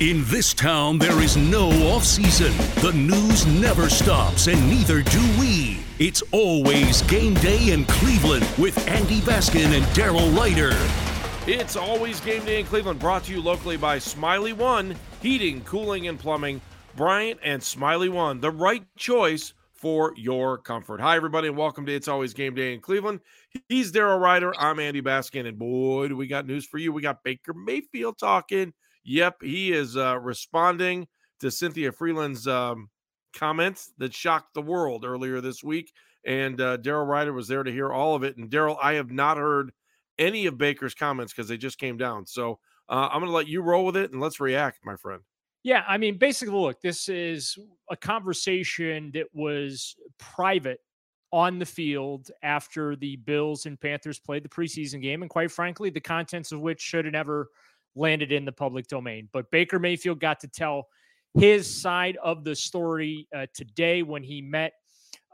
In this town, there is no off season. The news never stops, and neither do we. It's always game day in Cleveland with Andy Baskin and Daryl Ruiter. It's always game day in Cleveland, brought to you locally by Smylie One Heating, Cooling, and Plumbing. Bryant and Smylie One, the right choice for your comfort. Hi, everybody, and welcome to It's Always Game Day in Cleveland. He's Daryl Ruiter. I'm Andy Baskin, and boy, do we got news for you. We got Baker Mayfield talking. Yep, he is uh, responding to Cynthia Frelund's um, comments that shocked the world earlier this week. And uh, Daryl Ruiter was there to hear all of it. And Daryl, I have not heard any of Baker's comments because they just came down. So uh, I'm going to let you roll with it and let's react, my friend. Yeah, I mean, basically, look, this is a conversation that was private on the field after the Bills and Panthers played the preseason game. And quite frankly, the contents of which should have never landed in the public domain. But Baker Mayfield got to tell his side of the story uh, today when he met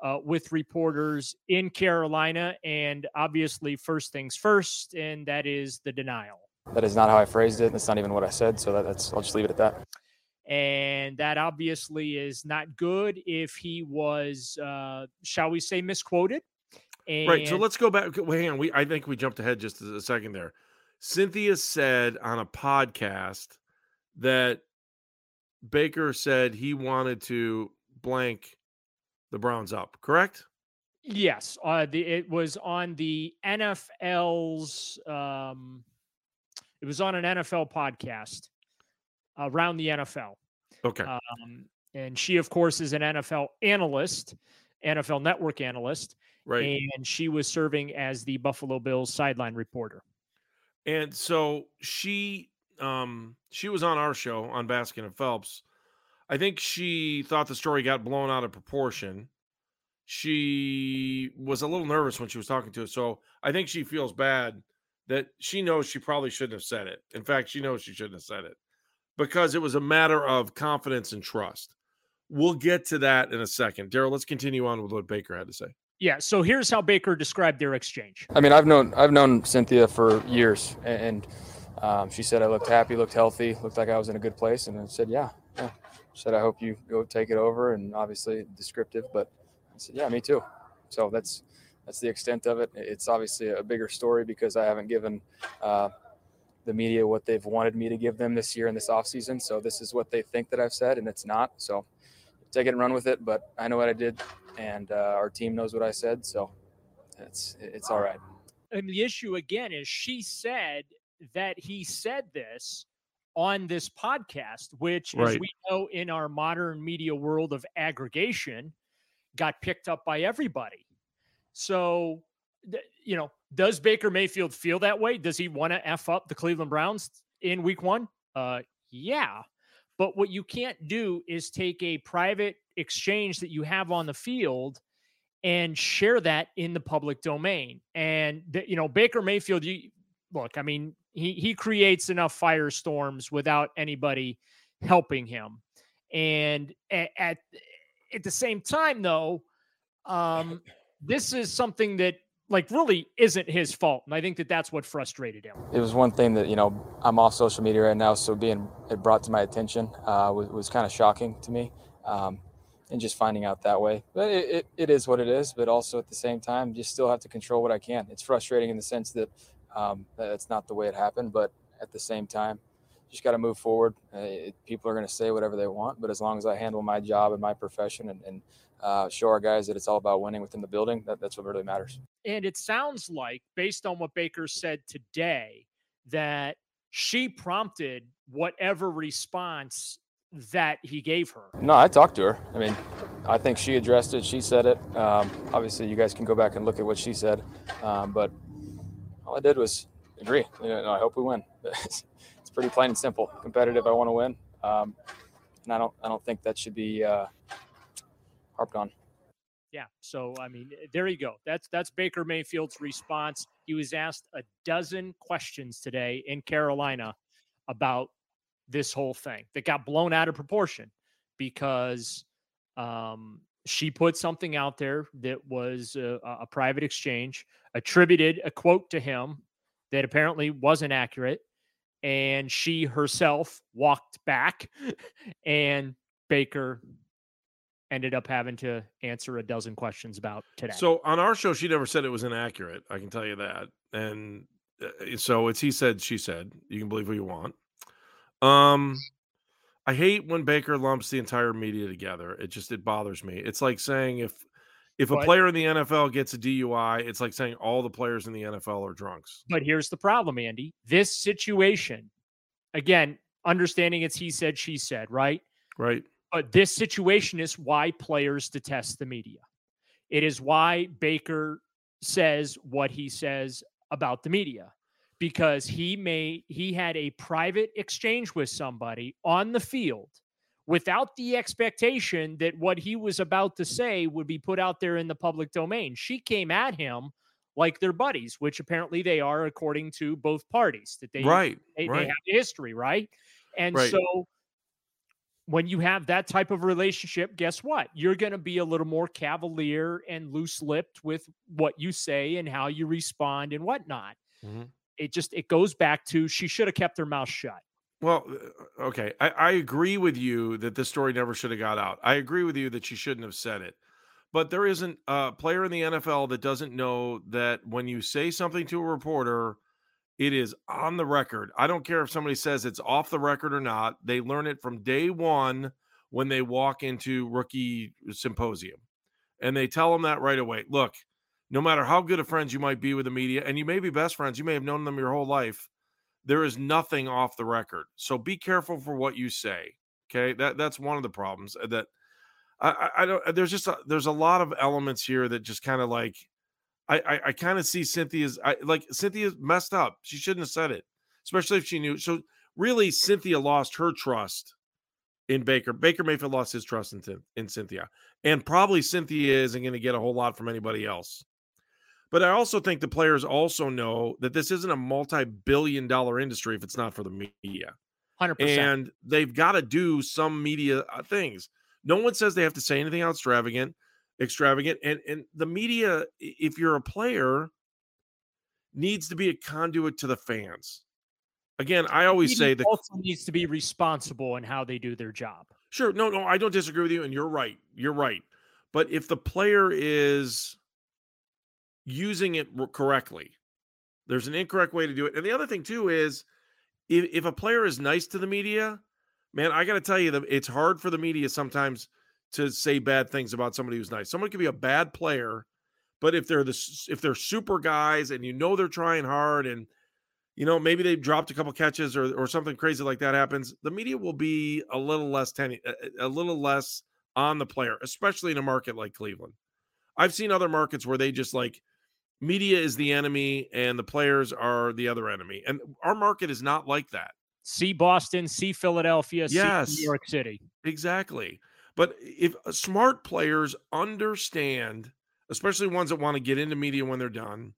uh, with reporters in Carolina. And obviously, first things first, and that is the denial. That is not how I phrased it. That's not even what I said. So that, that's I'll just leave it at that. And that obviously is not good if he was, uh, shall we say, misquoted. And right. So let's go back. Wait, hang on. We I think we jumped ahead just a second there. Cynthia said on a podcast that Baker said he wanted to blank the Browns up, correct? Yes, uh, the, it was on the NFL's. Um, it was on an NFL podcast around the NFL. Okay. Um, and she, of course, is an NFL analyst, NFL Network analyst, right? And she was serving as the Buffalo Bills sideline reporter. And so she um she was on our show on Baskin and Phelps. I think she thought the story got blown out of proportion. She was a little nervous when she was talking to us. So I think she feels bad that she knows she probably shouldn't have said it. In fact, she knows she shouldn't have said it because it was a matter of confidence and trust. We'll get to that in a second. Daryl, let's continue on with what Baker had to say. Yeah. So here's how Baker described their exchange. I mean, I've known I've known Cynthia for years, and um, she said I looked happy, looked healthy, looked like I was in a good place, and I said, yeah, yeah. Said I hope you go take it over, and obviously descriptive, but I said, yeah, me too. So that's that's the extent of it. It's obviously a bigger story because I haven't given uh, the media what they've wanted me to give them this year in this offseason. So this is what they think that I've said, and it's not. So take it and run with it. But I know what I did and uh, our team knows what I said, so it's it's all right. And the issue again is she said that he said this on this podcast, which, right. as we know in our modern media world of aggregation, got picked up by everybody. So, you know, does Baker Mayfield feel that way? Does he want to f up the Cleveland Browns in Week One? Uh, yeah. But what you can't do is take a private exchange that you have on the field and share that in the public domain. And the, you know, Baker Mayfield, you look, I mean, he he creates enough firestorms without anybody helping him. And at at, at the same time, though, um, this is something that like really isn't his fault and i think that that's what frustrated him it was one thing that you know i'm off social media right now so being it brought to my attention uh, was, was kind of shocking to me um, and just finding out that way. But it, it, it is what it is. But also at the same time, just still have to control what I can. It's frustrating in the sense that um, that's not the way it happened. But at the same time, just got to move forward. Uh, it, people are going to say whatever they want, but as long as I handle my job and my profession and, and uh, show our guys that it's all about winning within the building, that, that's what really matters. And it sounds like, based on what Baker said today, that she prompted whatever response that he gave her. No, I talked to her. I mean, I think she addressed it. She said it. Um, obviously, you guys can go back and look at what she said. Um, but all I did was agree. You know, I hope we win. it's pretty plain and simple. Competitive. I want to win, um, and I don't. I don't think that should be uh, harped on. Yeah. So I mean, there you go. That's that's Baker Mayfield's response. He was asked a dozen questions today in Carolina about this whole thing that got blown out of proportion because um, she put something out there that was a, a, private exchange, attributed a quote to him that apparently wasn't accurate. And she herself walked back, and Baker ended up having to answer a dozen questions about today. So on our show, she never said it was inaccurate. I can tell you that. And uh, so it's he said, she said. You can believe what you want. Um, I hate when Baker lumps the entire media together. It just it bothers me. It's like saying if if a player in the NFL gets a DUI, it's like saying all the players in the NFL are drunks. But here's the problem, Andy. This situation, again, understanding it's he said, she said, right? Right. But this situation is why players detest the media. It is why Baker says what he says about the media because he may he had a private exchange with somebody on the field without the expectation that what he was about to say would be put out there in the public domain. She came at him like they're buddies, which apparently they are according to both parties that they right, they, right. they have history, right? And right. so when you have that type of relationship, guess what? You're going to be a little more cavalier and loose lipped with what you say and how you respond and whatnot. Mm-hmm it just it goes back to she should have kept her mouth shut. Well, uh, okay, I, I agree with you that this story never should have got out. I agree with you that she shouldn't have said it. But there isn't a player in the NFL that doesn't know that when you say something to a reporter, it is on the record. I don't care if somebody says it's off the record or not. They learn it from day one when they walk into rookie symposium. And they tell them that right away. Look, no matter how good of friends you might be with the media, and you may be best friends, you may have known them your whole life. There is nothing off the record, so be careful for what you say. Okay, that that's one of the problems uh, that I, I, don't. There's just a, there's a lot of elements here that just kind of like I I, I kind of see Cynthia's I like Cynthia's messed up. She shouldn't have said it, especially if she knew. So really, Cynthia lost her trust in Baker. Baker Mayfield lost his trust in in Cynthia, and probably Cynthia isn't going to get a whole lot from anybody else. But I also think the players also know that this isn't a multi-billion dollar industry if it's not for the media. 100%. And they've got to do some media uh, things. No one says they have to say anything extravagant, extravagant. And and the media, if you're a player, needs to be a conduit to the fans. Again, I always say that also needs to be responsible in how they do their job. Sure. No, no, I don't disagree with you. And you're right. You're right. But if the player is using it correctly. There's an incorrect way to do it. And the other thing too is if, if a player is nice to the media, man, I got to tell you that it's hard for the media sometimes to say bad things about somebody who's nice. Someone could be a bad player, but if they're the if they're super guys and you know they're trying hard and you know maybe they dropped a couple catches or or something crazy like that happens, the media will be a little less ten, a little less on the player, especially in a market like Cleveland. I've seen other markets where they just like media is the enemy and the players are the other enemy. And our market is not like that. See Boston, see Philadelphia, yes, see New York City. Exactly. But if uh, smart players understand, especially ones that want to get into media when they're done,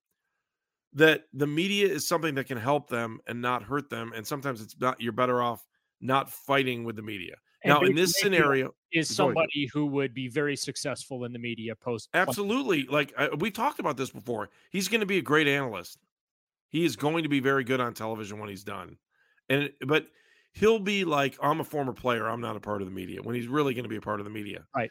that the media is something that can help them and not hurt them. And sometimes it's not, you're better off not fighting with the media. And now, in this scenario, is somebody who would be very successful in the media post. absolutely, like uh, we talked about this before, he's going to be a great analyst. He is going to be very good on television when he's done. And, but he'll be like, I'm a former player. I'm not a part of the media when he's really going to be a part of the media. Right.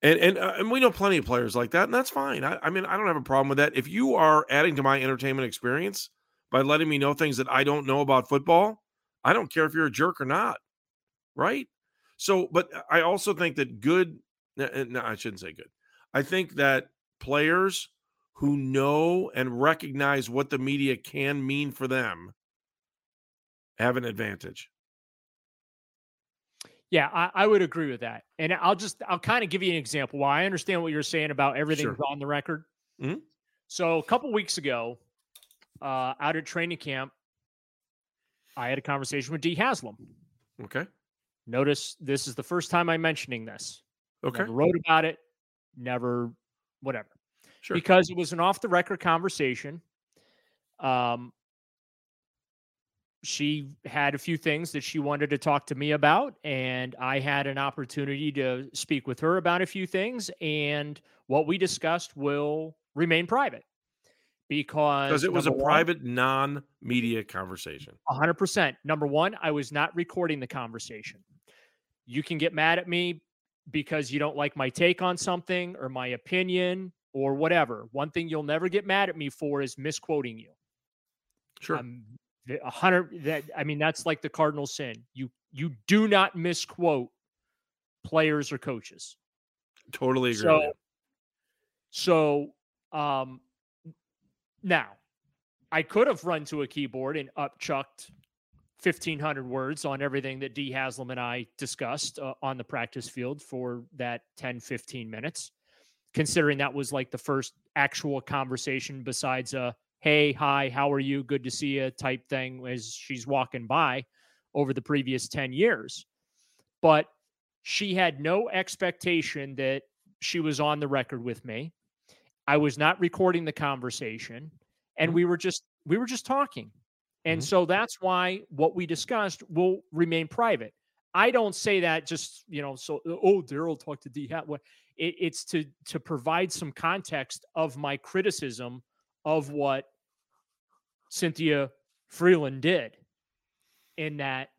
And and uh, and we know plenty of players like that, and that's fine. I, I mean, I don't have a problem with that. If you are adding to my entertainment experience by letting me know things that I don't know about football, I don't care if you're a jerk or not, right? So, but I also think that good. No, I shouldn't say good. I think that players who know and recognize what the media can mean for them have an advantage. Yeah, I, I would agree with that. And I'll just I'll kind of give you an example. While I understand what you're saying about everything's Sure. on the record. Mhm. So a couple weeks ago, uh, out at training camp, I had a conversation with Dee Haslam. Okay. Notice this is the first time I'm mentioning this. Okay. Never wrote about it, never whatever. Sure. Because it was an off the record conversation. Um she had a few things that she wanted to talk to me about and I had an opportunity to speak with her about a few things and what we discussed will remain private. Because Because it was a one- private, non-media conversation. hundred percent. Number one, I was not recording the conversation. You can get mad at me because you don't like my take on something or my opinion or whatever. One thing you'll never get mad at me for is misquoting you. Sure. I'm the- a hundred that I mean that's like the cardinal sin. You you do not misquote players or coaches. totally agree. So, so um, now I could have run to a keyboard and upchucked 1500 words on everything that Dee Haslam and I discussed uh, on the practice field for that 10 15 minutes considering that was like the first actual conversation besides a hey hi how are you good to see you type thing as she's walking by over the previous 10 years but she had no expectation that she was on the record with me. I was not recording the conversation and Mhm. we were just we were just talking. And Mhm. so that's why what we discussed will remain private. I don't say that just, you know, so oh, Daryl talked to D Hat. What it, it's to to provide some context of my criticism of what Cynthia Frelund did. In that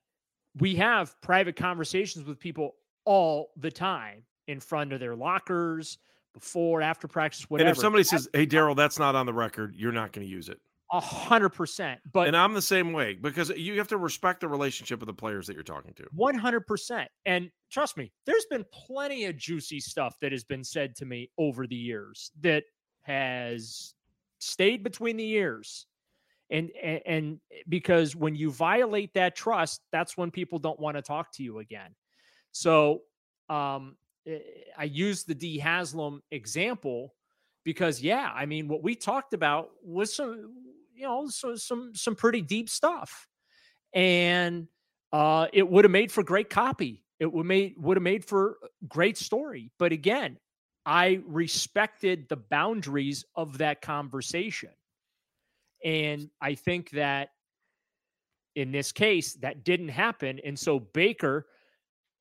we have private conversations with people all the time in front of their lockers, before, after practice, whatever. and if somebody says, "Hey, Daryl, that's not on the record," you're not going to use it. a hundred percent, but and I'm the same way because you have to respect the relationship of the players that you're talking to. one hundred percent. And trust me, there's been plenty of juicy stuff that has been said to me over the years that has stayed between the ears. And, and and because when you violate that trust, that's when people don't want to talk to you again. So um, eh, I use the Dee Haslam example because yeah, I mean what we talked about was some you know so, some some pretty deep stuff, and uh, it would have made for great copy. It would made would have made for great story. But again, I respected the boundaries of that conversation, and I think that in this case that didn't happen, and so Baker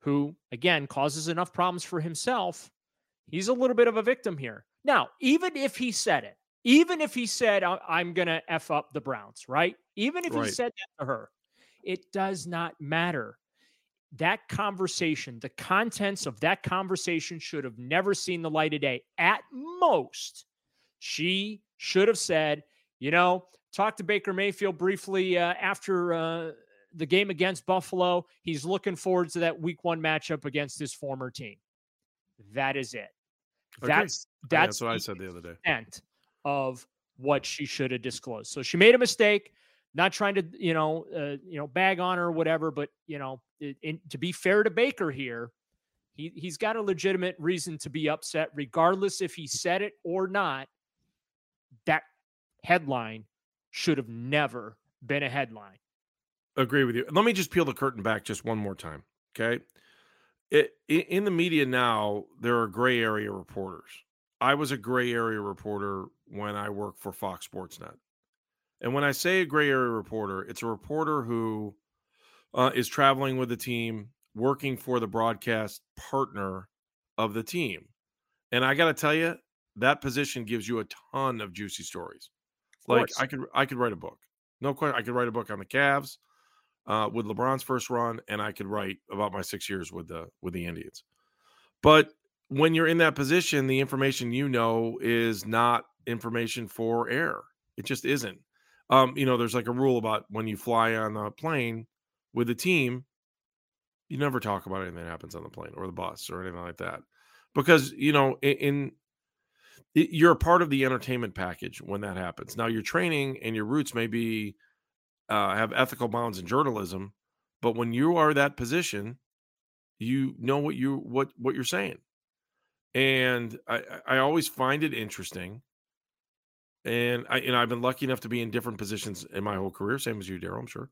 who again causes enough problems for himself, he's a little bit of a victim here. Now, even if he said it, even if he said, "I- I'm going to F up the Browns, right? Even if he said that to her, it does not matter. That conversation, the contents of that conversation should have never seen the light of day. At most, she should have said, you know, talk to Baker Mayfield briefly uh, after uh, the game against Buffalo. He's looking forward to that week one matchup against his former team. That is it. Agreed. That's Yeah, that's that's what I said the other day. extent of what she should have disclosed. So she made a mistake. Not trying to, you know, uh, you know, bag on her or whatever, but you know, in, to be fair to Baker here, he he's got a legitimate reason to be upset, regardless if he said it or not. That headline should have never been a headline. Agree with you. Let me just peel the curtain back just one more time. Okay. It, in the media now, there are gray area reporters. I was a gray area reporter when I worked for Fox Sports Net. And when I say a gray area reporter, it's a reporter who uh, is traveling with the team, working for the broadcast partner of the team. And I got to tell you, that position gives you a ton of juicy stories. Of like I could I could write a book. No question. I could write a book on the Cavs uh, with LeBron's first run, and I could write about my six years with the with the Indians. But when you're in that position, the information you know is not information for air. It just isn't. Um, you know, there's like a rule about when you fly on a plane with a team, you never talk about anything that happens on the plane or the bus or anything like that, because you know, in, in you're a part of the entertainment package when that happens. Now, your training and your roots may be uh, have ethical bounds in journalism, but when you are that position, you know what you what what you're saying, and I I always find it interesting. And I and I've been lucky enough to be in different positions in my whole career, same as you, Daryl. I'm sure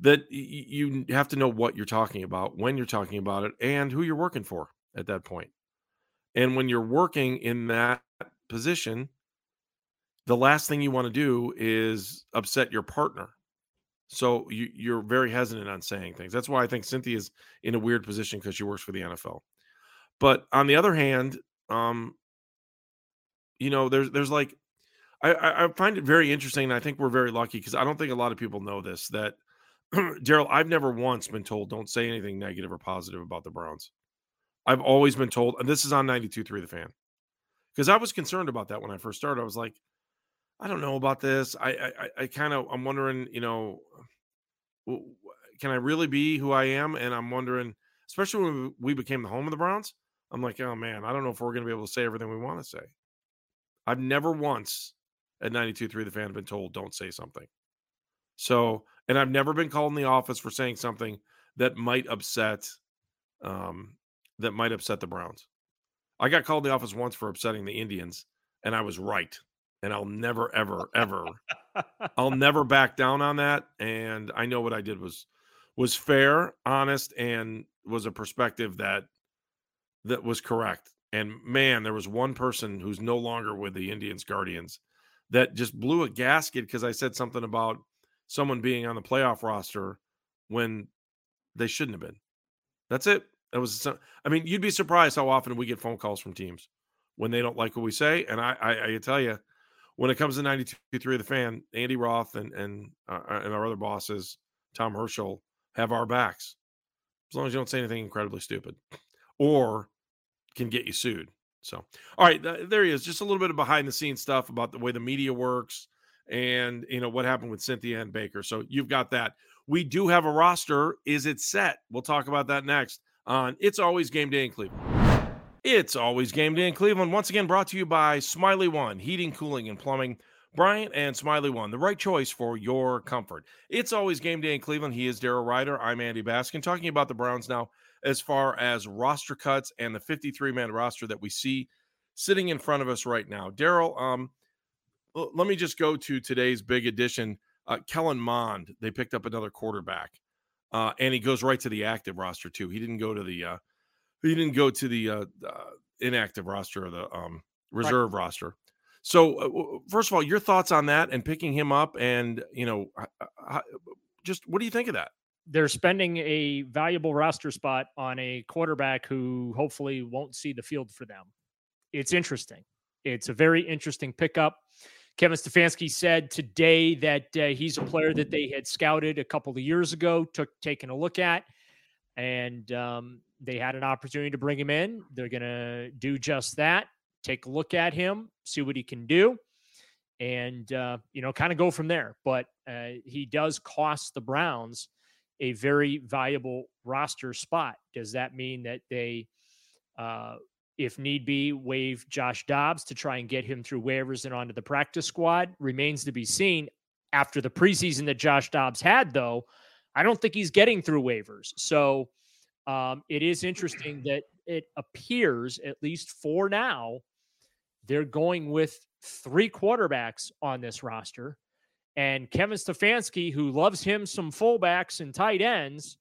that you have to know what you're talking about, when you're talking about it, and who you're working for at that point. And when you're working in that position, the last thing you want to do is upset your partner. So you, you're very hesitant on saying things. That's why I think Cynthia's in a weird position because she works for the NFL. But on the other hand, um, you know, there's there's like I, I find it very interesting, I think we're very lucky because I don't think a lot of people know this that Daryl, I've never once been told don't say anything negative or positive about the Browns. I've always been told, and this is on 92.3 the fan because I was concerned about that when I first started. I was like, I don't know about this. I I, I kind of I'm wondering, you know, can I really be who I am? And I'm wondering, especially when we became the home of the Browns, I'm like, oh man, I don't know if we're going to be able to say everything we want to say. I've never once at 92.3 the fan been told don't say something. So, and I've never been called in the office for saying something that might upset um that might upset the Browns. I got called in the office once for upsetting the Indians, and I was right. And I'll never, ever, ever, I'll never back down on that. And I know what I did was was fair, honest, and was a perspective that that was correct. And man, there was one person who's no longer with the Indians Guardians that just blew a gasket because I said something about someone being on the playoff roster when they shouldn't have been. That's it. That was, I mean, you'd be surprised how often we get phone calls from teams when they don't like what we say. And I, I, I tell you, when it comes to ninety two 92.3 the fan, Andy Roth and and uh, uh, and our other bosses, Tom Herschel, have our backs as long as you don't say anything incredibly stupid or can get you sued. So, all right, th- there he is. Just a little bit of behind the scenes stuff about the way the media works and you know what happened with Cynthia and Baker. So you've got that. We do have a roster. Is it set? We'll talk about that next on It's Always Game Day in Cleveland. It's always game day in Cleveland. Once again, brought to you by Smylie One, heating, cooling, and plumbing. Bryant and Smylie One, the right choice for your comfort. It's always game day in Cleveland. He is Daryl Ruiter. I'm Andy Baskin. Talking about the Browns now, as far as roster cuts and the 53 man roster that we see sitting in front of us right now. Daryl, um, let me just go to today's big addition. Uh, Kellen Mond, they picked up another quarterback, uh, and he goes right to the active roster too. He didn't go to the uh, he didn't go to the uh, uh, inactive roster or the um, reserve right. roster. So, uh, first of all, your thoughts on that and picking him up, and you know, just what do you think of that? They're spending a valuable roster spot on a quarterback who hopefully won't see the field for them. It's interesting. It's a very interesting pickup. Kevin Stefanski said today that uh, he's a player that they had scouted a couple of years ago, took taken a look at, and um, they had an opportunity to bring him in. They're going to do just that. Take a look at him, see what he can do, and uh, you know, kind of go from there. But uh, he does cost the Browns a very valuable roster spot. Does that mean that they, uh, if need be, waive Josh Dobbs to try and get him through waivers and onto the practice squad? Remains to be seen. After the preseason that Josh Dobbs had, though, I don't think he's getting through waivers. So um, it is interesting that it appears, at least for now, they're going with three quarterbacks on this roster. And Kevin Stefanski, who loves him some fullbacks and tight ends,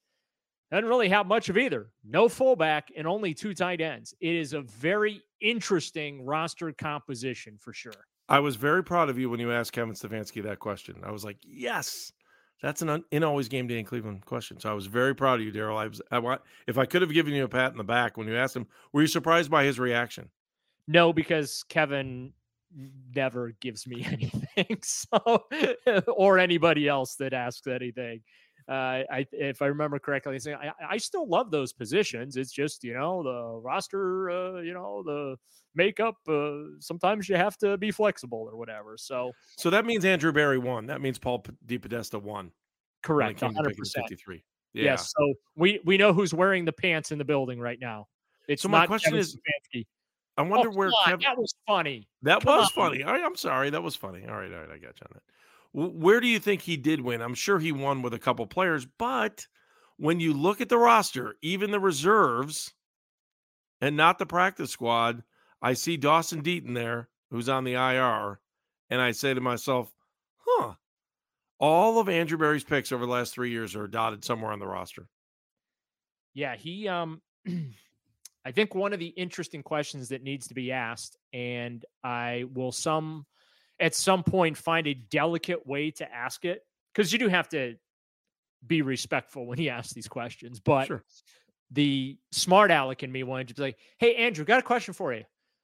doesn't really have much of either. No fullback and only two tight ends. It is a very interesting roster composition for sure. I was very proud of you when you asked Kevin Stefanski that question. I was like, yes, that's an un- in always game day in Cleveland question. So I was very proud of you, Daryl. I was, I want, if I could have given you a pat in the back when you asked him, were you surprised by his reaction? No, because Kevin never gives me anything. So, or anybody else that asks anything. Uh, I, if I remember correctly, saying I, I still love those positions. It's just you know the roster, uh, you know the makeup. Uh, sometimes you have to be flexible or whatever. So, so that means Andrew Berry won. That means Paul DePodesta won. Correct, one hundred percent. Fifty-three. Yeah. Yes. So we we know who's wearing the pants in the building right now. It's so my question Kevin is, Stefanski. I wonder oh, where Kevin, that was funny. That Come was on. funny. I, I'm sorry, that was funny. All right, all right, I got you on that. Where do you think he did win? I'm sure he won with a couple players, but when you look at the roster, even the reserves and not the practice squad, I see Dawson Deaton there, who's on the IR, and I say to myself, huh, all of Andrew Berry's picks over the last three years are dotted somewhere on the roster. Yeah, he um I think one of the interesting questions that needs to be asked, and I will some at some point find a delicate way to ask it, because you do have to be respectful when he asks these questions. But Sure. the smart aleck in me wanted to be like, hey Andrew, got a question for you.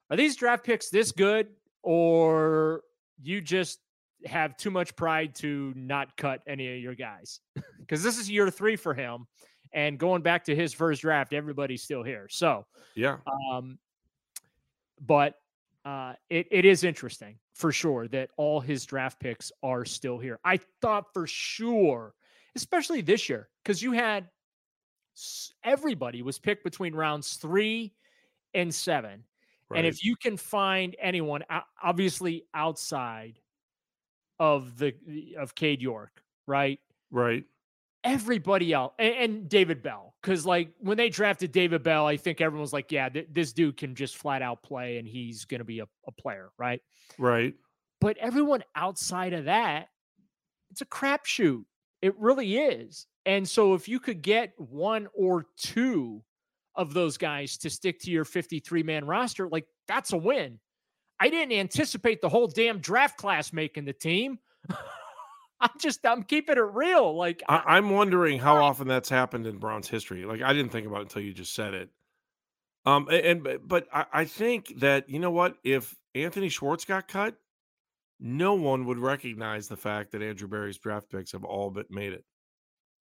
Are these draft picks this good, or you just have too much pride to not cut any of your guys? Because this is year three for him. And going back to his first draft, everybody's still here. So, Yeah. um, but uh, it, it is interesting for sure that all his draft picks are still here. I thought for sure, especially this year, because you had everybody was picked between rounds three and seven. And if you can find anyone, obviously outside of the of Cade York, right? right. Everybody else and, and David Bell. Cause like when they drafted David Bell, I think everyone was like, yeah, th- this dude can just flat out play and he's going to be a, a player. Right. Right. But everyone outside of that, it's a crapshoot. It really is. And so if you could get one or two of those guys to stick to your 53 man roster, like that's a win. I didn't anticipate the whole damn draft class making the team. I'm just, I'm keeping it real. Like, I, I'm wondering how often that's happened in Browns history. Like I didn't think about it until you just said it. Um, and, but- but I, I think that you know what, if Anthony Schwartz got cut, no one would recognize the fact that Andrew Berry's draft picks have all but made it.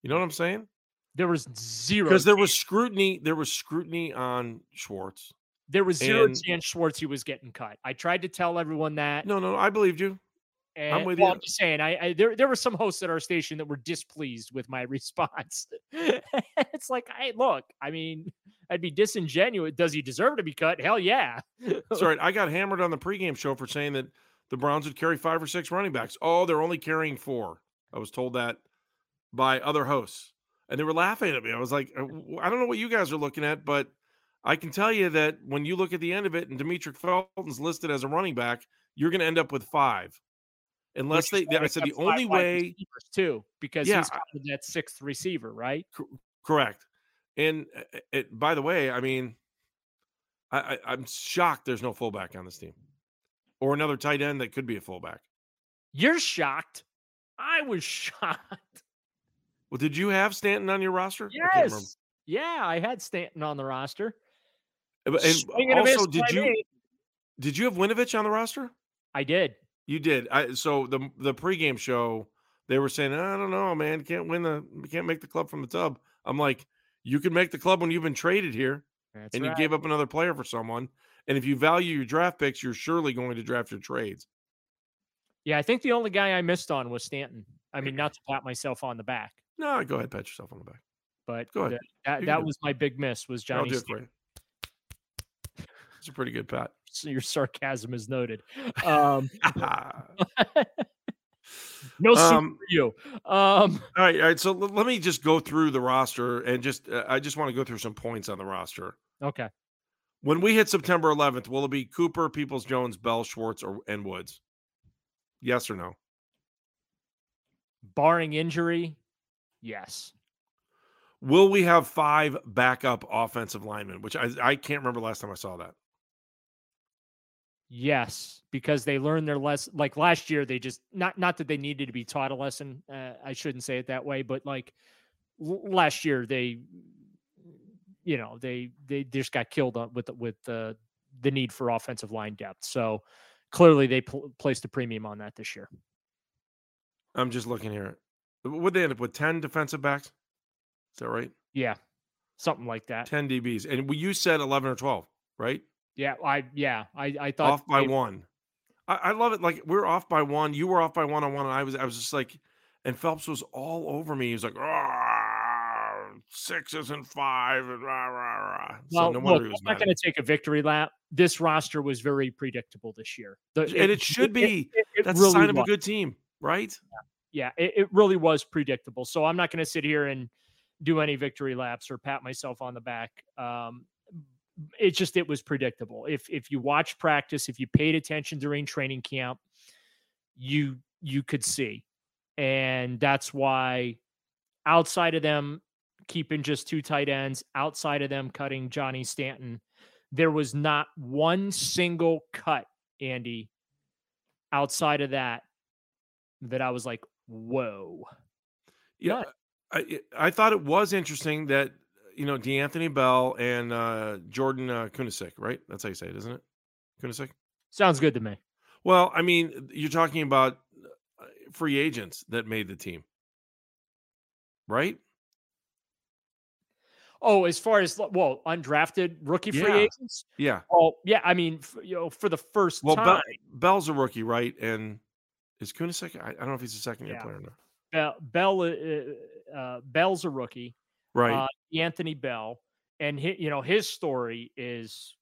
You know what I'm saying? There was zero Because there was scrutiny. There was scrutiny on Schwartz. there was zero and- chance Schwartz he was getting cut. I tried to tell everyone that. No, no, I believed you. And, I'm eh, with well, you. I'm just saying, I, I there there were some hosts at our station that were displeased with my response. it's like, I look, I mean, I'd be disingenuous. Does he deserve to be cut? Hell yeah. Sorry, I got hammered on the pregame show for saying that the Browns would carry five or six running backs. Oh, they're only carrying four. I was told that by other hosts, and they were laughing at me. I was like, uh, I don't know what you guys are looking at, but I can tell you that when you look at the end of it and Demetric Felton's listed as a running back, you're going to end up with five. Unless Which they, I said the only way, too, because Yeah, he's that sixth receiver, right? correct. And uh, it, by the way, I mean, I, I, I'm shocked there's no fullback on this team, or another tight end that could be a fullback. You're shocked. I was shocked. Well, did you have Stanton on your roster? I. Yes. Yeah, I had Stanton on the roster. Uh, And also, did you did you have Winovich on the roster? I did. You did. I so the the pregame show they were saying, I don't know, man, can't win the can't make the club from the tub. I'm like, you can make the club when you've been traded here That's and right. you gave up another player for someone. And if you value your draft picks, you're surely going to draft your trades. Yeah, I think the only guy I missed on was Stanton. I mean, not to pat myself on the back, No, go ahead, pat yourself on the back. but Go ahead. th- that, that it. was my big miss was I'll Johnny. do it for Stanton. you. It's a pretty good pat. So your sarcasm is noted. Um, all no Um, for you. Um, right, all right. So l- let me just go through the roster and just uh, I just want to go through some points on the roster. okay. When we hit September 11th, will it be Cooper, Peoples Jones, Bell, Schwartz, or and Woods? Yes or no? Barring injury, yes. Will we have five backup offensive linemen? Which I, I can't remember last time I saw that. Yes, because they learned their lesson. Like last year, they just not not that they needed to be taught a lesson. Uh, I shouldn't say it that way, but like l- last year, they, you know, they they just got killed with with the the need for offensive line depth. So clearly, they pl- placed a premium on that this year. I'm just looking here. Would they end up with ten defensive backs? Is that right? Yeah, something like that. Ten DBs, and you said eleven or twelve, right? Yeah, I yeah, I I thought off by they, one. I, I, love it. Like we're off by one. You were off by one on one, and I was I was just like, and Phelps was all over me. He was like, sixes and five, and rah rah rah. So well, no look, I'm not going to take a victory lap. This roster was very predictable this year, the, and it, it should be. It, it, That's really a sign was. of a good team, right? Yeah, yeah it, really was predictable. So I'm not going to sit here and do any victory laps or pat myself on the back. Um, it's just it was predictable. If if you watch practice, if you paid attention during training camp, you you could see. And that's why outside of them keeping just two tight ends, outside of them cutting Johnny Stanton, there was not one single cut, Andy, outside of that that I was like, whoa. Yeah. I, I thought it was interesting that you know, D'Anthony Bell and uh, Jordan uh, Kunaszyk, right? That's how you say it, isn't it? Kunaszyk? Sounds good to me. Well, I mean, you're talking about uh, free agents that made the team, right? Oh, as far as well, undrafted rookie free yeah. agents. Yeah. Oh, yeah. I mean, you know, for the first well, time, Bell's a rookie, right? And is Kunaszyk? I, I don't know if he's a second year yeah. player or not. Bell, Bell uh, uh, Bell's a rookie right? Uh, Anthony Bell, and his, you know his story is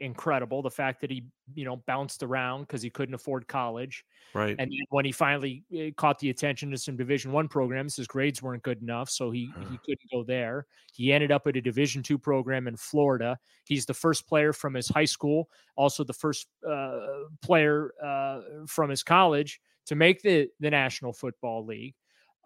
incredible. The fact that he you know bounced around because he couldn't afford college, right? And when he finally eh, caught the attention of some Division One programs, his grades weren't good enough, so he he couldn't go there. He ended up at a Division Two program in Florida. He's the first player from his high school, also the first uh, player uh, from his college to make the the National Football League.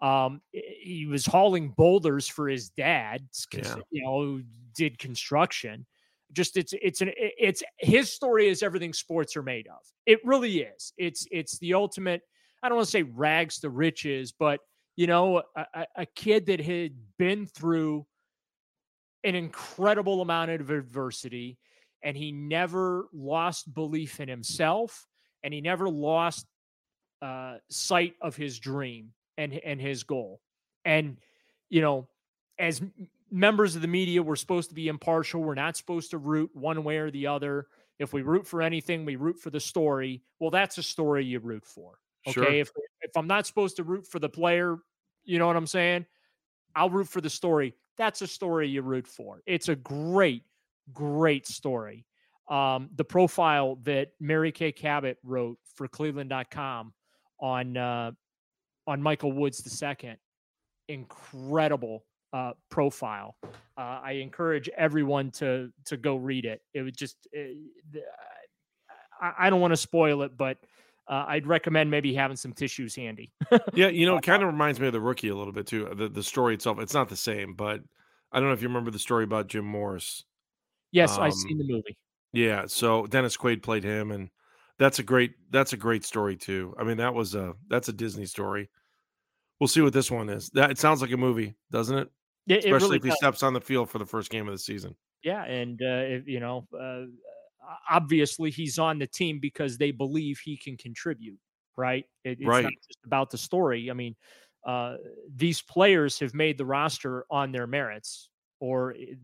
Um, he was hauling boulders for his dad, yeah. you know, did construction. Just it's it's an it's his story is everything sports are made of. It really is. It's it's the ultimate. I don't want to say rags to riches, but you know, a, a kid that had been through an incredible amount of adversity, and he never lost belief in himself, and he never lost uh, sight of his dream and and his goal. And you know, as members of the media, we're supposed to be impartial. We're not supposed to root one way or the other. If we root for anything, we root for the story. Well, that's a story you root for. Okay. Sure. If if I'm not supposed to root for the player, you know what I'm saying? I'll root for the story. That's a story you root for. It's a great, great story. Um, the profile that Mary Kay Cabot wrote for Cleveland.com on uh, on Michael Woods II. Incredible uh, profile. Uh, I encourage everyone to to go read it. It would just it, eh, I, I, don't want to spoil it, but uh, I'd recommend maybe having some tissues handy. yeah, you know, it kind of reminds me of the rookie a little bit too. The the story itself, it's not the same, but I don't know if you remember the story about Jim Morris. Yes, um, I've seen the movie. Yeah, so Dennis Quaid played him, and that's a great that's a great story too. I mean, that was a that's a Disney story we'll see what this one is. That it sounds like a movie, doesn't it? Yeah, especially really if he does. steps on the field for the first game of the season. Yeah, and uh, if, you know, uh, obviously he's on the team because they believe he can contribute. Right? It, it's right. not just about the story. I mean, uh, these players have made the roster on their merits, or eh,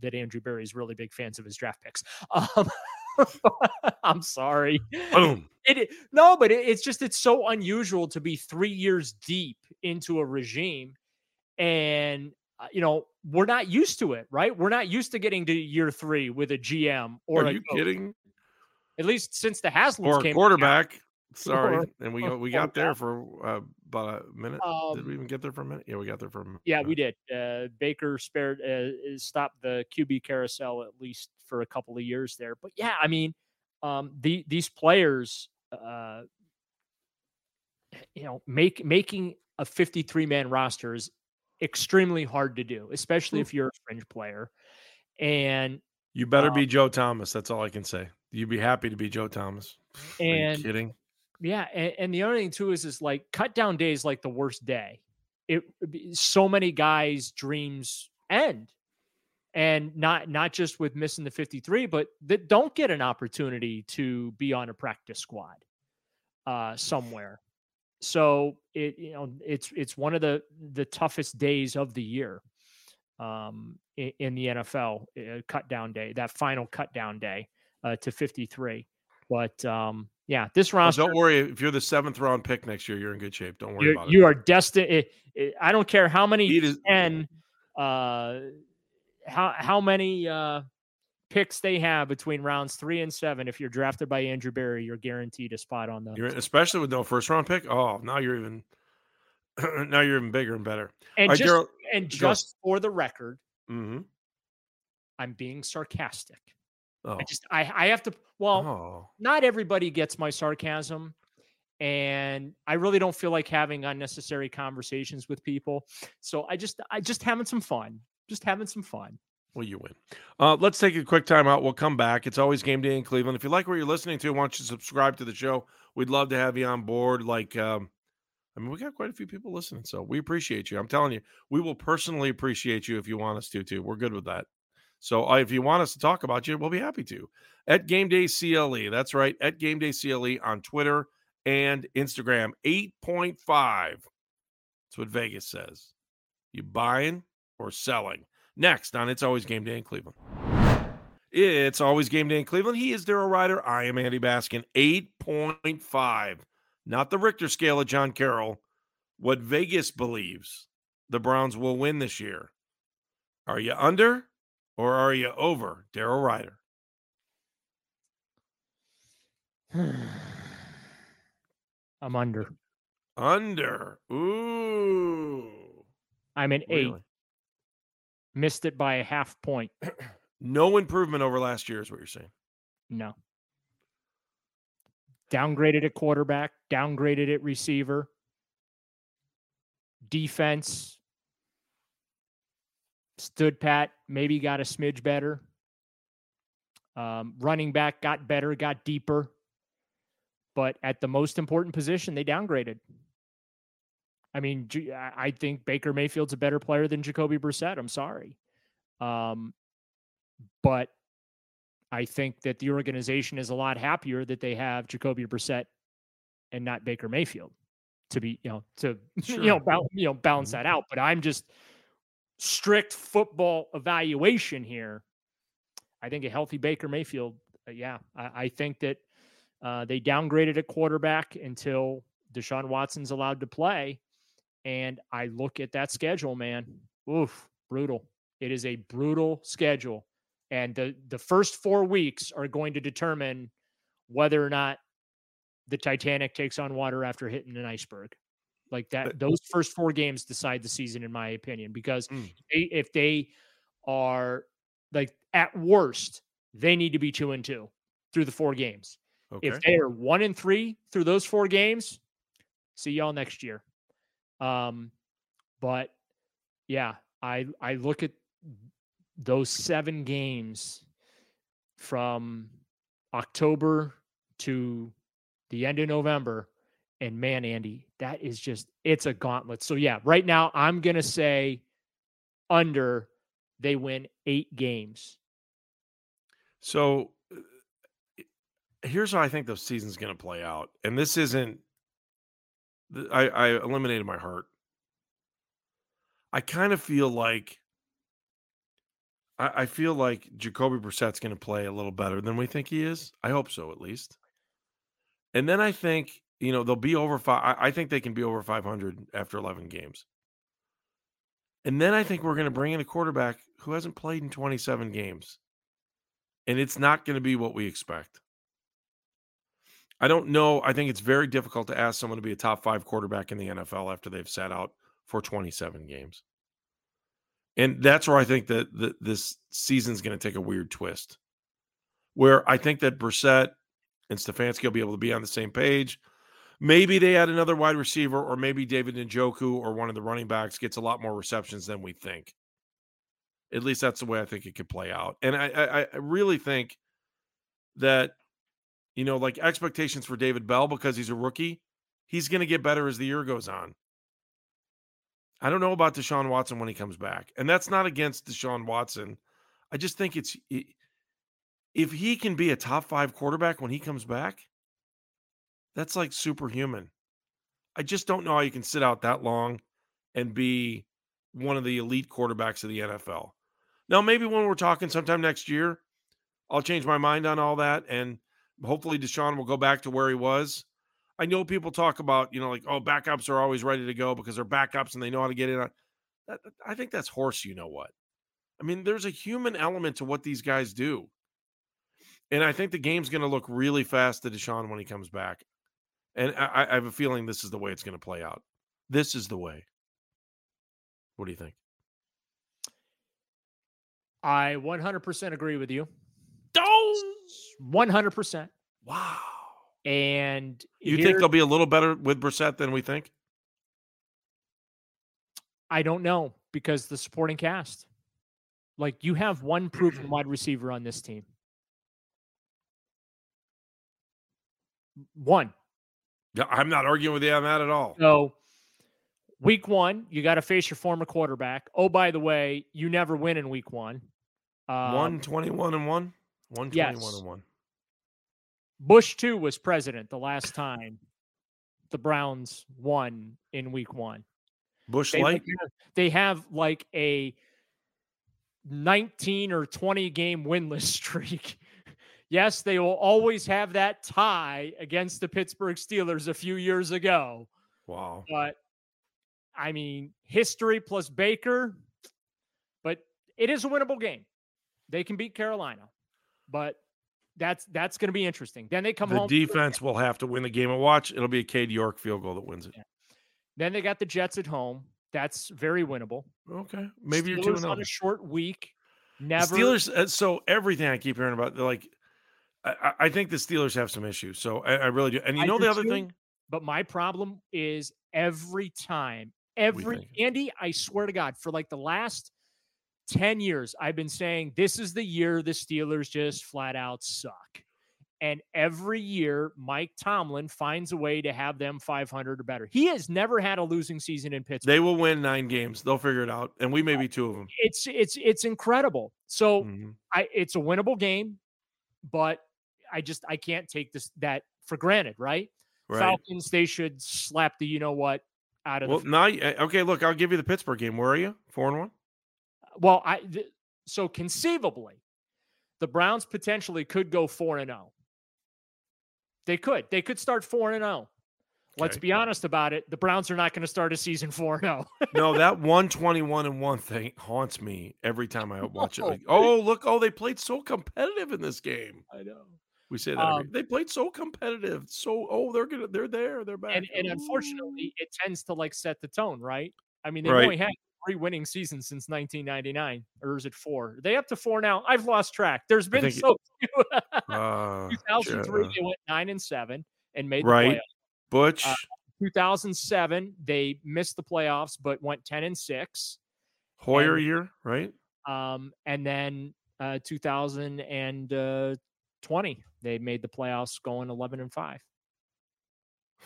that Andrew Berry is really big fans of his draft picks. Um, I'm sorry. Boom. It, no, but it, it's just it's so unusual to be three years deep into a regime, and uh, you know we're not used to it, right? We're not used to getting to year three with a GM or. Are you coach. kidding? At least since the Haslams or came quarterback. Sorry, and we we got there for uh, about a minute. Um, did we even get there for a minute? Yeah, we got there for a minute. Yeah, we did. Uh, Baker spared uh, stopped the QB carousel at least for a couple of years there. But yeah, I mean, um, the these players, uh, you know, make making a 53 man roster is extremely hard to do, especially if you're a fringe player. And You better Um, be Joe Thomas. That's all I can say. You'd be happy to be Joe Thomas. Are you And- kidding? Yeah, and, and the other thing too is is like cut down day is like the worst day. It so many guys' dreams end, and not not just with missing the fifty three, but that don't get an opportunity to be on a practice squad uh, somewhere. So it you know it's it's one of the the toughest days of the year um, in, in the NFL. Uh, cut down day, that final cut down day uh, to fifty three. But um, yeah, this Well, roster don't worry. If you're the seventh round pick next year, you're in good shape. Don't worry about it. you are destined. It, it, I don't care how many is- ten, uh, how how many uh, picks they have between rounds three and seven. If you're drafted by Andrew Berry, you're guaranteed a spot on the. Especially with no first round pick. Oh, now you're even now you're even bigger and better. and All just and just for the record, Mm-hmm. I'm being sarcastic. Oh. I just I I have to. Well, oh. not everybody gets my sarcasm and i really don't feel like having unnecessary conversations with people so i just i just having some fun just having some fun Well, you win. Uh, let's take a quick time out. We'll come back. It's always game day in Cleveland. If you like what you're listening to, why don't you subscribe to the show? We'd love to have you on board. Like, um, I mean, we got quite a few people listening, so we appreciate you. I'm telling you, we will personally appreciate you if you want us to, too. We're good with that. So if you want us to talk about you, we'll be happy to. At Game Day CLE, that's right, at Game Day CLE on Twitter and Instagram. 8.5. That's what Vegas says. You buying or selling? Next on It's Always Game Day in Cleveland. It's always game day in Cleveland. He is Daryl Ruiter. I am Andy Baskin. 8.5. Not the Richter scale of John Carroll. What Vegas believes the Browns will win this year. Are you under or are you over? Daryl Ruiter. i'm under Under. Ooh. i'm an eight missed it by a half point No improvement over last year is what you're saying. no downgraded at quarterback downgraded at receiver defense stood pat maybe got a smidge better. Um, running back got better got deeper. But at the most important position they downgraded. I mean I think baker mayfield's a better player than jacoby brissett. I'm sorry. Um, but i think that the organization is a lot happier that they have jacoby brissett and not baker mayfield to be you know to you know Sure. bal- you know balance Mhm. that out. But i'm just strict football evaluation here i think a healthy baker mayfield uh, yeah I, I think that uh, they downgraded a quarterback until deshaun watson's allowed to play and i look at that schedule man oof brutal it is a brutal schedule and the the first four weeks are going to determine whether or not the Titanic takes on water after hitting an iceberg. Like that, But- those first four games decide the season, in my opinion, because Mm. they, if they are like at worst, they need to be two and two through the four games. Okay. If they are one and three through those four games, see y'all next year. Um, but yeah, I I look at those seven games from October to the end of November. And man, Andy, that is just it's a gauntlet. So yeah, right now I'm gonna say under they win eight games. So uh, here's how I think the season's going to play out. And this isn't, I, I eliminated my heart. I kind of feel like, I, I feel like Jacoby Brissett's going to play a little better than we think he is. I hope so, at least. And then I think, you know, they'll be over five. I, think they can be over 500 after 11 games. And then I think we're going to bring in a quarterback who hasn't played in 27 games and it's not going to be what we expect. I don't know. I think it's very difficult to ask someone to be a top five quarterback in the NFL after they've sat out for 27 games. And that's where I think that that this season's going to take a weird twist. Where I think that Brissett and Stefanski will be able to be on the same page. Maybe they add another wide receiver, or maybe David Njoku or one of the running backs gets a lot more receptions than we think. At least that's the way I think it could play out. And I, I, I really think that, you know, like expectations for David Bell because he's a rookie, he's going to get better as the year goes on. I don't know about Deshaun Watson when he comes back. And that's not against Deshaun Watson. I just think it's if he can be a top five quarterback when he comes back, that's like superhuman. I just don't know how you can sit out that long and be one of the elite quarterbacks of the NFL. Now, maybe when we're talking sometime next year, I'll change my mind on all that. And hopefully Deshaun will go back to where he was. I know people talk about, you know, like, oh, backups are always ready to go because they're backups and they know how to get in. I think that's horse, you know what? I mean, there's a human element to what these guys do. And I think the game's going to look really fast to Deshaun when he comes back. And I, I have a feeling this is the way it's going to play out. This is the way. What do you think? I 100% agree with you. Don't 100%. Wow. And you here, think they'll be a little better with Brissett than we think? I don't know because the supporting cast. Like you have one proven wide receiver on this team. One. Yeah, I'm not arguing with you on that at all. So week one, you got to face your former quarterback. Oh, by the way, you never win in week one. Um, 121 and 1? 121 yes. and 1. Bush, too, was president the last time the Browns won in week one. Bush like? They have like a 19 or 20 game winless streak. Yes, they will always have that tie against the Pittsburgh Steelers a few years ago. Wow. But I mean, history plus Baker, but it is a winnable game. They can beat Carolina, but that's that's going to be interesting. Then they come the home. The defense will have to win the game and watch. It'll be a Cade York field goal that wins it. Yeah. Then they got the Jets at home. That's very winnable. Okay, maybe Steelers you're two on a short week. Never Steelers. Uh, so everything I keep hearing about, they're like, I, I think the Steelers have some issues. So I, I really do. And you I know the other too, thing. But my problem is every time Every Andy, I swear to God, for like the last 10 years, I've been saying this is the year the Steelers just flat out suck. And every year, Mike Tomlin finds a way to have them 500 or better. He has never had a losing season in Pittsburgh. They will win nine games. They'll figure it out, and we may be two of them. It's it's it's incredible. So mm-hmm. I it's a winnable game, but I just I can't take this that for granted, right? right? Falcons they should slap the you know what out of well, the. Now, eh, okay, look, I'll give you the Pittsburgh game. Where are you? Four and one. Well, I th- so conceivably, the Browns potentially could go four and zero. Oh. They could. They could start four and zero. Oh. Let's be honest about it. The Browns are not going to start a season 4 0. no, that 121 and 1 thing haunts me every time I watch it. Like, oh, look, oh, they played so competitive in this game. I know. We say that um, they played so competitive. So oh, they're gonna they're there, they're back. And, and unfortunately, it tends to like set the tone, right? I mean, they've right. only had three winning seasons since 1999, or is it four? Are they up to four now? I've lost track. There's been so few. uh, 2003, yeah. they went nine and seven and made the right. Playoffs. Butch. Uh, 2007, they missed the playoffs but went 10 and six. Hoyer and, year, right? Um, and then uh, 2000 and uh, 2020, they made the playoffs going 11 and 5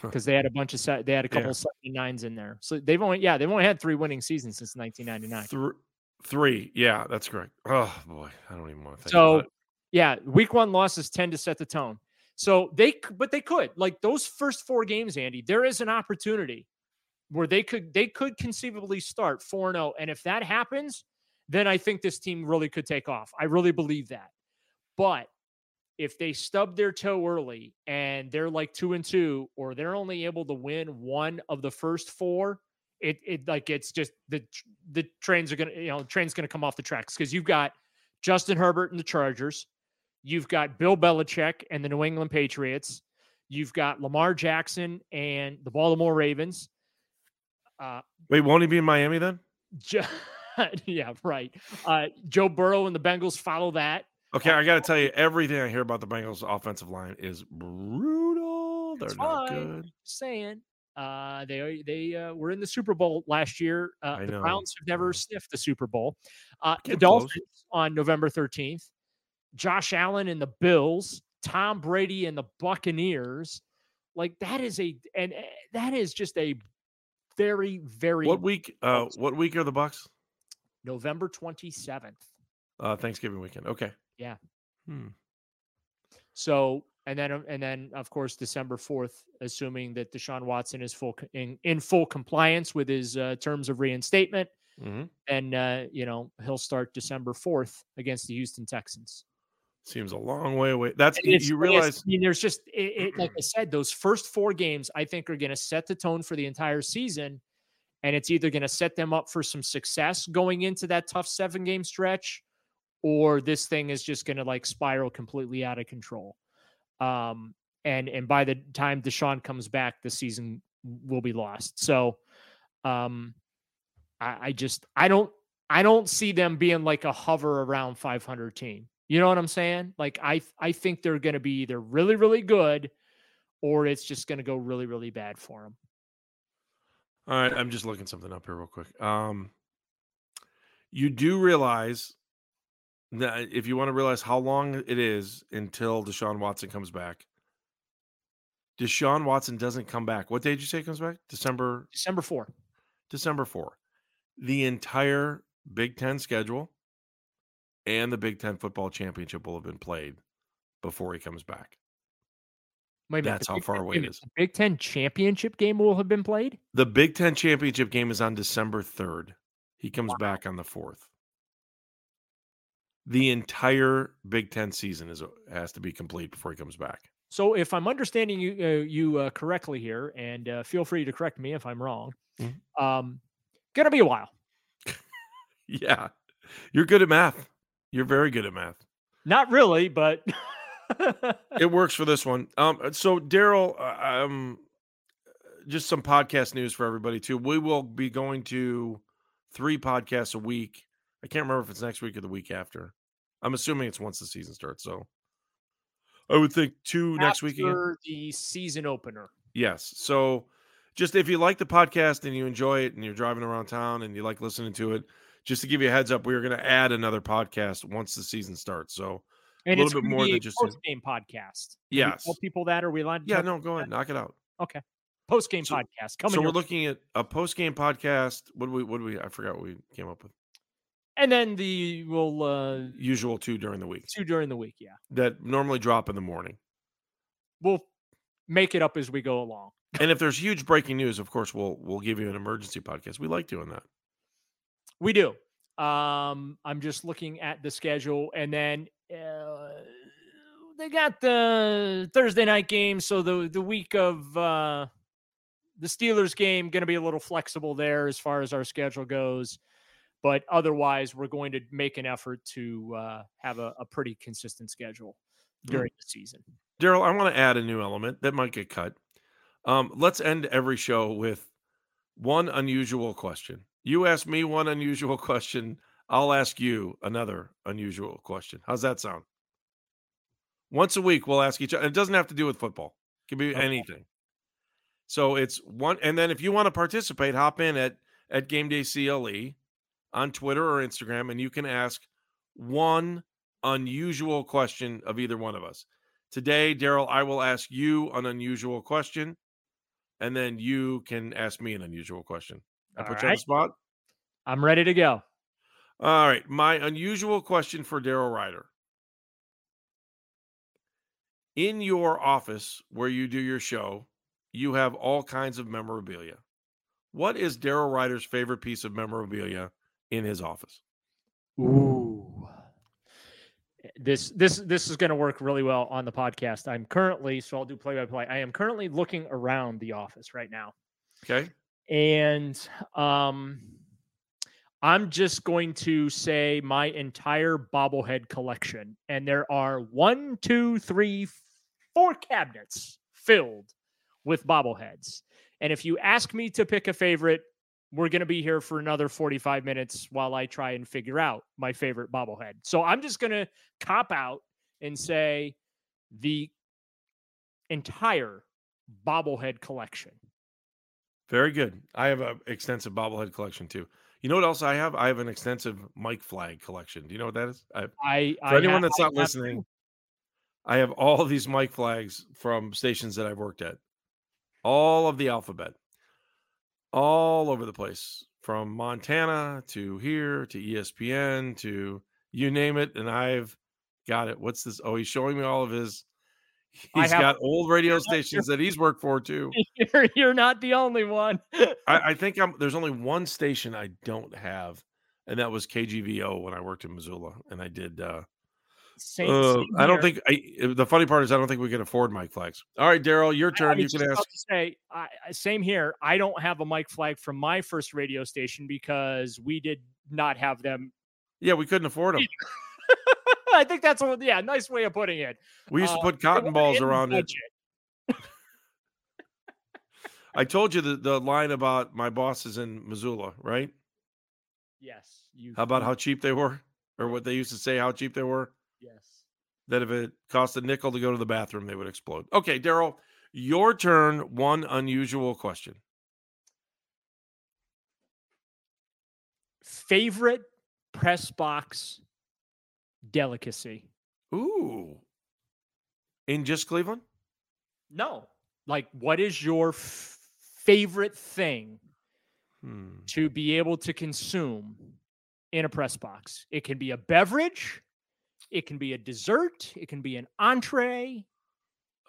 because they had a bunch of set they had a couple yeah. 79s in there. So they've only yeah they've only had three winning seasons since 1999 Th- three yeah that's correct. Oh boy i don't even want to think so yeah week one losses tend to set the tone. So they but they could like those first four games andy there is an opportunity where they could they could conceivably start 4-0 and if that happens then i think this team really could take off. I really believe that. But if they stub their toe early and they're like two and two, or they're only able to win one of the first four, it it like it's just the the trains are gonna you know train's gonna come off the tracks because you've got Justin Herbert and the Chargers, you've got Bill Belichick and the New England Patriots, you've got Lamar Jackson and the Baltimore Ravens. Uh, Wait, won't he be in Miami then? yeah, right. Uh, Joe Burrow and the Bengals follow that. Okay, I got to tell you, everything I hear about the Bengals' offensive line is brutal. They're not good. Just saying. Uh, they they uh, were in the Super Bowl last year. Uh, the know. Browns have never sniffed the Super Bowl. Uh, the close. Dolphins on November 13th. Josh Allen and the Bills. Tom Brady and the Buccaneers. Like that is a and eh, that is just a very very What week? Uh, what week are the Bucks? November 27th. Uh, Thanksgiving weekend. Okay. Yeah. Hmm. So and then uh, and then of course December fourth, assuming that Deshaun Watson is full in, in full compliance with his uh, terms of reinstatement, hmm and uh, you know he'll start December fourth against the Houston Texans. Seems a long way away. That's you, it's- you and it's- realize. I mean, there's just it, it, like I said, those first four games I think are going to set the tone for the entire season, and it's either going to set them up for some success going into that tough seven game stretch, or this thing is just going to like spiral completely out of control. Um, and and by the time Deshaun comes back, the season will be lost. So, um, I, I just I don't I don't see them being like a hover around 500 team. You know what I'm saying? Like I I think they're going to be either really really good, or it's just going to go really really bad for them. All right, I'm just looking something up here real quick. Um, you do realize if you want to realize how long it is until Deshaun Watson comes back, Deshaun Watson doesn't come back. What day did you say he comes back? December December 4. December 4. The entire Big Ten schedule and the Big Ten football championship will have been played before he comes back. Wait That's how Big far Ten- away wait a it is. the Big Ten championship game will have been played. The Big Ten championship game is on December 3rd. He comes back on the 4th. The entire Big Ten season is has to be complete before he comes back. So if I'm understanding you uh, you uh, correctly here, and uh, feel free to correct me if I'm wrong, Mhm. um, gonna be a while. Yeah. You're good at math. You're very good at math. Not really, but it works for this one. Um, so Daryl, uh, um, just some podcast news for everybody too. We will be going to three podcasts a week. I can't remember if it's next week or the week after. I'm assuming it's once the season starts. So I would think two next week after the season opener. Yes. So just if you like the podcast and you enjoy it and you're driving around town and you like listening to it, just to give you a heads up, we are going to add another podcast once the season starts. So And little bit more than just a- post game podcast. Yes. tell people that are we allowed? to yeah, no, go ahead, knock it out. Okay. Post game So- podcast coming. so we're looking at a post game podcast. What do we? What do we? I forgot what we came up with. And then the we'll uh Usual two during the week two during the week. Yeah, that normally drop in the morning. we'll make it up as we go along. And if there's huge breaking news, of course, we'll we'll give you an emergency podcast. We like doing that. We do. Um, I'm just looking at the schedule, and then uh, they got the Thursday night game, so the the week of uh, the Steelers game going to be a little flexible there as far as our schedule goes. But otherwise, we're going to make an effort to uh, have a, a pretty consistent schedule during the season. Daryl, I want to add a new element that might get cut. Um, let's end every show with one unusual question. You ask me one unusual question, I'll ask you another unusual question. How's that sound? Once a week, we'll ask each other. It doesn't have to do with football. It can be Okay. anything. So it's one, and then if you want to participate, hop in at at Game Day CLE on Twitter or Instagram, and you can ask one unusual question of either one of us. Today, Daryl, I will ask you an unusual question, and then you can ask me an unusual question. I All put you on the spot. I'm ready to go. All right. My unusual question for Daryl Ruiter. In your office where you do your show, you have all kinds of memorabilia. What is Daryl Ruiter's favorite piece of memorabilia in his office? Ooh. This this this is going to work really well on the podcast. I'm currently so I'll do play by play. I am currently looking around the office right now. Okay. And um I'm just going to say my entire bobblehead collection. And there are one, two, three, four cabinets filled with bobbleheads. And if you ask me to pick a favorite, we're going to be here for another 45 minutes while I try and figure out my favorite bobblehead. So I'm just going to cop out and say the entire bobblehead collection. Very good. I have an extensive bobblehead collection too. You know what else I have? I have an extensive mic flag collection. Do you know what that is? I, I for I anyone have- that's not have listening, too. I have all these mic flags from stations that I've worked at, all of the alphabet, all over the place, from Montana to here to ESPN to you name it, and I've got it. What's this? Oh, he's showing me all of his. He's have- got old radio stations that he's worked for too. you're, you're not the only one. I, I think I'm. There's only one station I don't have, and that was KGVO when I worked in Missoula, and I did. uh Same, uh, same I don't think. I, the funny part is I don't think we can afford mic flags. All right, Daryl, your turn. you can ask. say, I, same here. I don't have a mic flag from my first radio station because we did not have them. Yeah, we couldn't afford them. I think that's a yeah, nice way of putting it. We used to Uh, put cotton balls around it. I told you the, the line about my bosses in Missoula, right? Yes. You, How about how cheap they were, or what they used to say how cheap they were. That if it cost a nickel to go to the bathroom, they would explode. Okay, Daryl, your turn. One unusual question. Favorite press box delicacy? Ooh. In just Cleveland? No. Like, what is your f- favorite thing Hmm. to be able to consume in a press box? It can be a beverage, it can be a dessert, it can be an entree.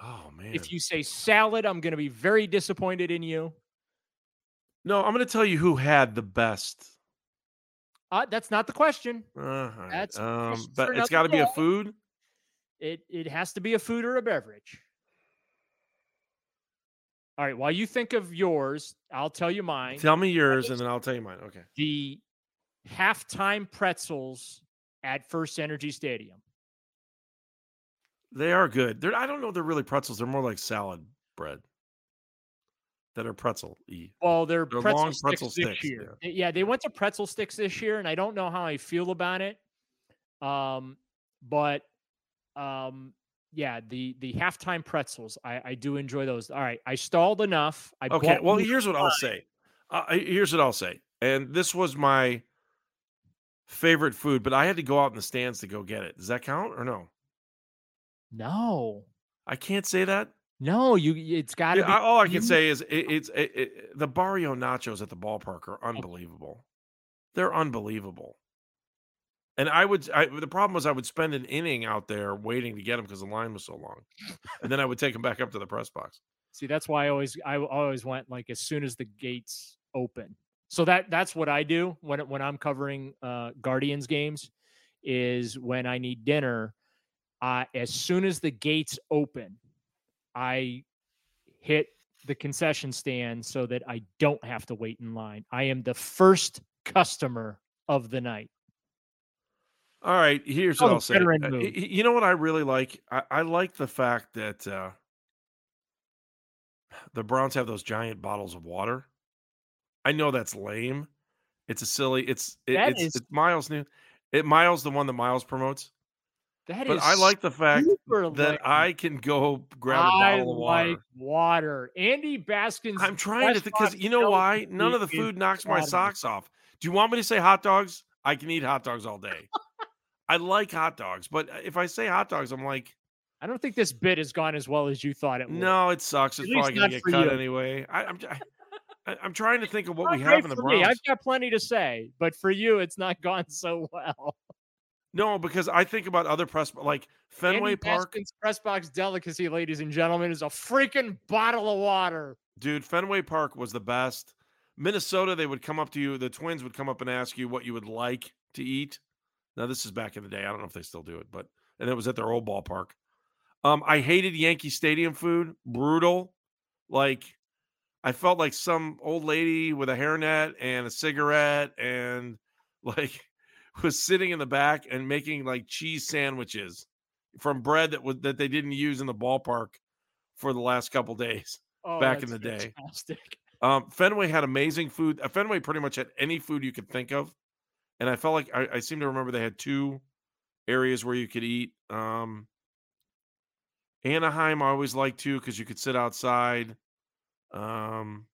Oh man. If you say salad, I'm going to be very disappointed in you. no, I'm going to tell you who had the best. Uh, that's not the question. Uh. That's um, but it's got to be a food. It it has to be a food or a beverage. All right. While you think of yours, I'll tell you mine. Tell me yours, and then I'll tell you mine. Okay. the halftime pretzels at First Energy Stadium. They are good. They're I don't know. if They're really pretzels. They're more like salad bread that are pretzel y. Well, they're, They're pretzel, long pretzel sticks, sticks, this year. They- Yeah, they went to pretzel sticks this year, and I don't know how I feel about it. Um, but um, yeah, the the halftime pretzels, I, I do enjoy those. All right, I stalled enough. I Okay. Well, here's what I'll say. Uh, here's what I'll say. And this was my favorite food, but I had to go out in the stands to go get it. Does that count or no? No, I can't say that. no, you. It's got to Yeah, all I can you- say is it, it's it, it, the Barrio nachos at the ballpark are oh. unbelievable. They're unbelievable. And I would, I, the problem was I would spend an inning out there waiting to get them because the line was so long, and then I would take them back up to the press box. See, that's why I always I always went like as soon as the gates open. So that that's what I do when when I'm covering uh, Guardians games, is when I need dinner. Uh, as soon as the gates open, I hit the concession stand so that I don't have to wait in line. I am the first customer of the night. All right, here's Oh, what I'll say. Uh, move. y- y- You know what I really like? I, I like the fact that uh, the Browns have those giant bottles of water. I know that's lame. It's a silly. It's it, it's, is- it's Miles new. It Miles the one that Miles promotes. That But is I like the fact that lame. I can go grab a I bottle of water. like water. Andy Baskin's. I'm trying to because you know why? None of the food knocks my socks off. Do you want me to say hot dogs? I can eat hot dogs all day. I like hot dogs, but uh, if I say hot dogs, I'm like, I don't think this bit has gone as well as you thought it would. no, it sucks. It's probably gonna get cut you. anyway. I, I'm, I, I'm trying to think of what we have in the for me. I've got plenty to say, but for you, it's not gone so well. No, because I think about other press like Fenway Andy Park, Baskin's press box delicacy, ladies and gentlemen, is a freaking bottle of water. dude. Fenway Park was the best. Minnesota, they would come up to you. The Twins would come up and ask you what you would like to eat. Now this is back in the day. I don't know if they still do it, but and it was at their old ballpark. Um, I hated Yankee Stadium food. Brutal. Like I felt like some old lady with a hairnet and a cigarette and like was sitting in the back and making like cheese sandwiches from bread that was that they didn't use in the ballpark for the last couple days. Oh, Back in the day. Um, Fenway had amazing food. Uh, Fenway pretty much had any food you could think of, and I felt like I, I seem to remember they had two areas where you could eat. Um, Anaheim, I always like to because you could sit outside. Um,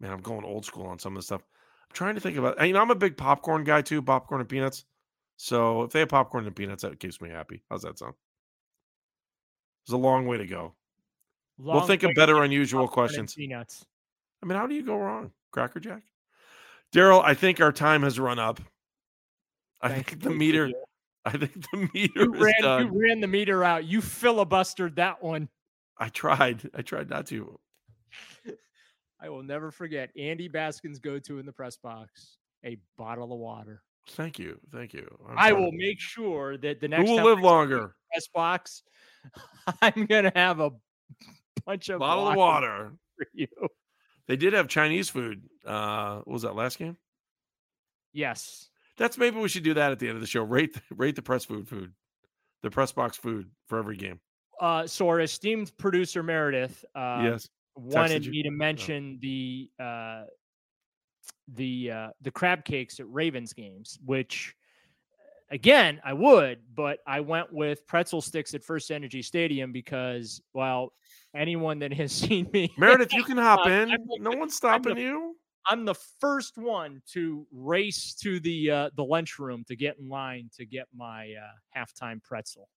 man, I'm going old school on some of the stuff. I'm trying to think about. You know, I'm a big popcorn guy too. Popcorn and peanuts. So if they have popcorn and peanuts, that keeps me happy. How's that sound? It's a long way to go. Long we'll think of better unusual questions. Peanuts. I mean, how do you go wrong? Cracker Jack. Daryl, I think our time has run up. I Thank think the meter. You. I think the meter you ran. You ran the meter out. You filibustered that one. I tried. I tried not to. I will never forget Andy Baskin's go-to in the press box: a bottle of water. Thank you, thank you. I'm i will make sure that the next who will live longer press box, I'm gonna have a bunch of bottle of water for you. They did have Chinese food. Uh, what was that last game? Yes. That's maybe we should do that at the end of the show. Rate rate the press food food, the press box food for every game. Uh, so our esteemed producer Meredith, uh, yes, wanted me to mention the uh, the uh, the crab cakes at Ravens games, which again I would, but I went with pretzel sticks at First Energy Stadium because well, anyone that has seen me, Meredith, you can hop in. no one's stopping the, you. I'm the first one to race to the uh, the lunchroom to get in line to get my uh, halftime pretzel.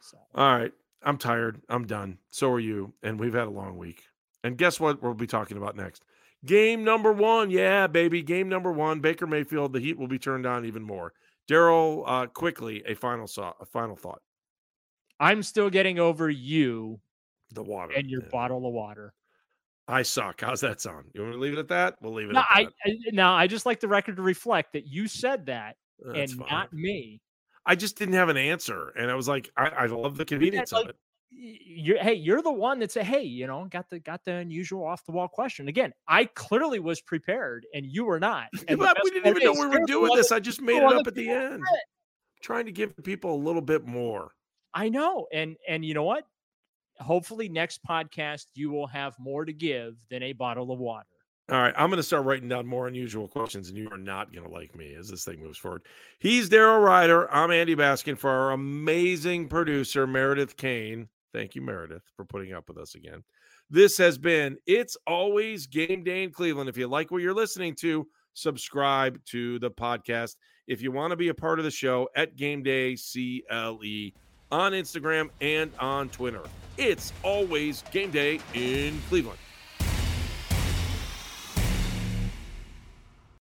So. All right, I'm tired. I'm done. So are you. And we've had a long week. And guess what? We'll be talking about next. Game number one. Yeah, baby. Game number one. Baker Mayfield. The heat will be turned on even more. Daryl, uh, quickly a final thought. A final thought. I'm still getting over you. The water and your yeah. bottle of water. I suck. How's that sound? You want to leave it at that? We'll leave it. No, I, I now I just like the record to reflect that you said that That's and fine. not me. I just didn't have an answer, and I was like, I, I love the convenience like, of it. You're, hey, you're the one that said, hey, you know, got the got the unusual off the wall question. Again, I clearly was prepared, and you were not. And we didn't even know we were doing this. I just made it up at the end, trying to give people a little bit more. I know, and and you know what? hopefully next podcast you will have more to give than a bottle of water. All right, I'm going to start writing down more unusual questions, and you are not going to like me as this thing moves forward. He's Daryl Ruiter. I'm Andy Baskin for our amazing producer, Meredith Kane. Thank you, Meredith, for putting up with us again. This has been It's Always Game Day in Cleveland. If you like what you're listening to, subscribe to the podcast. If you want to be a part of the show, at Game Day CLE on Instagram and on Twitter. It's always game day in Cleveland.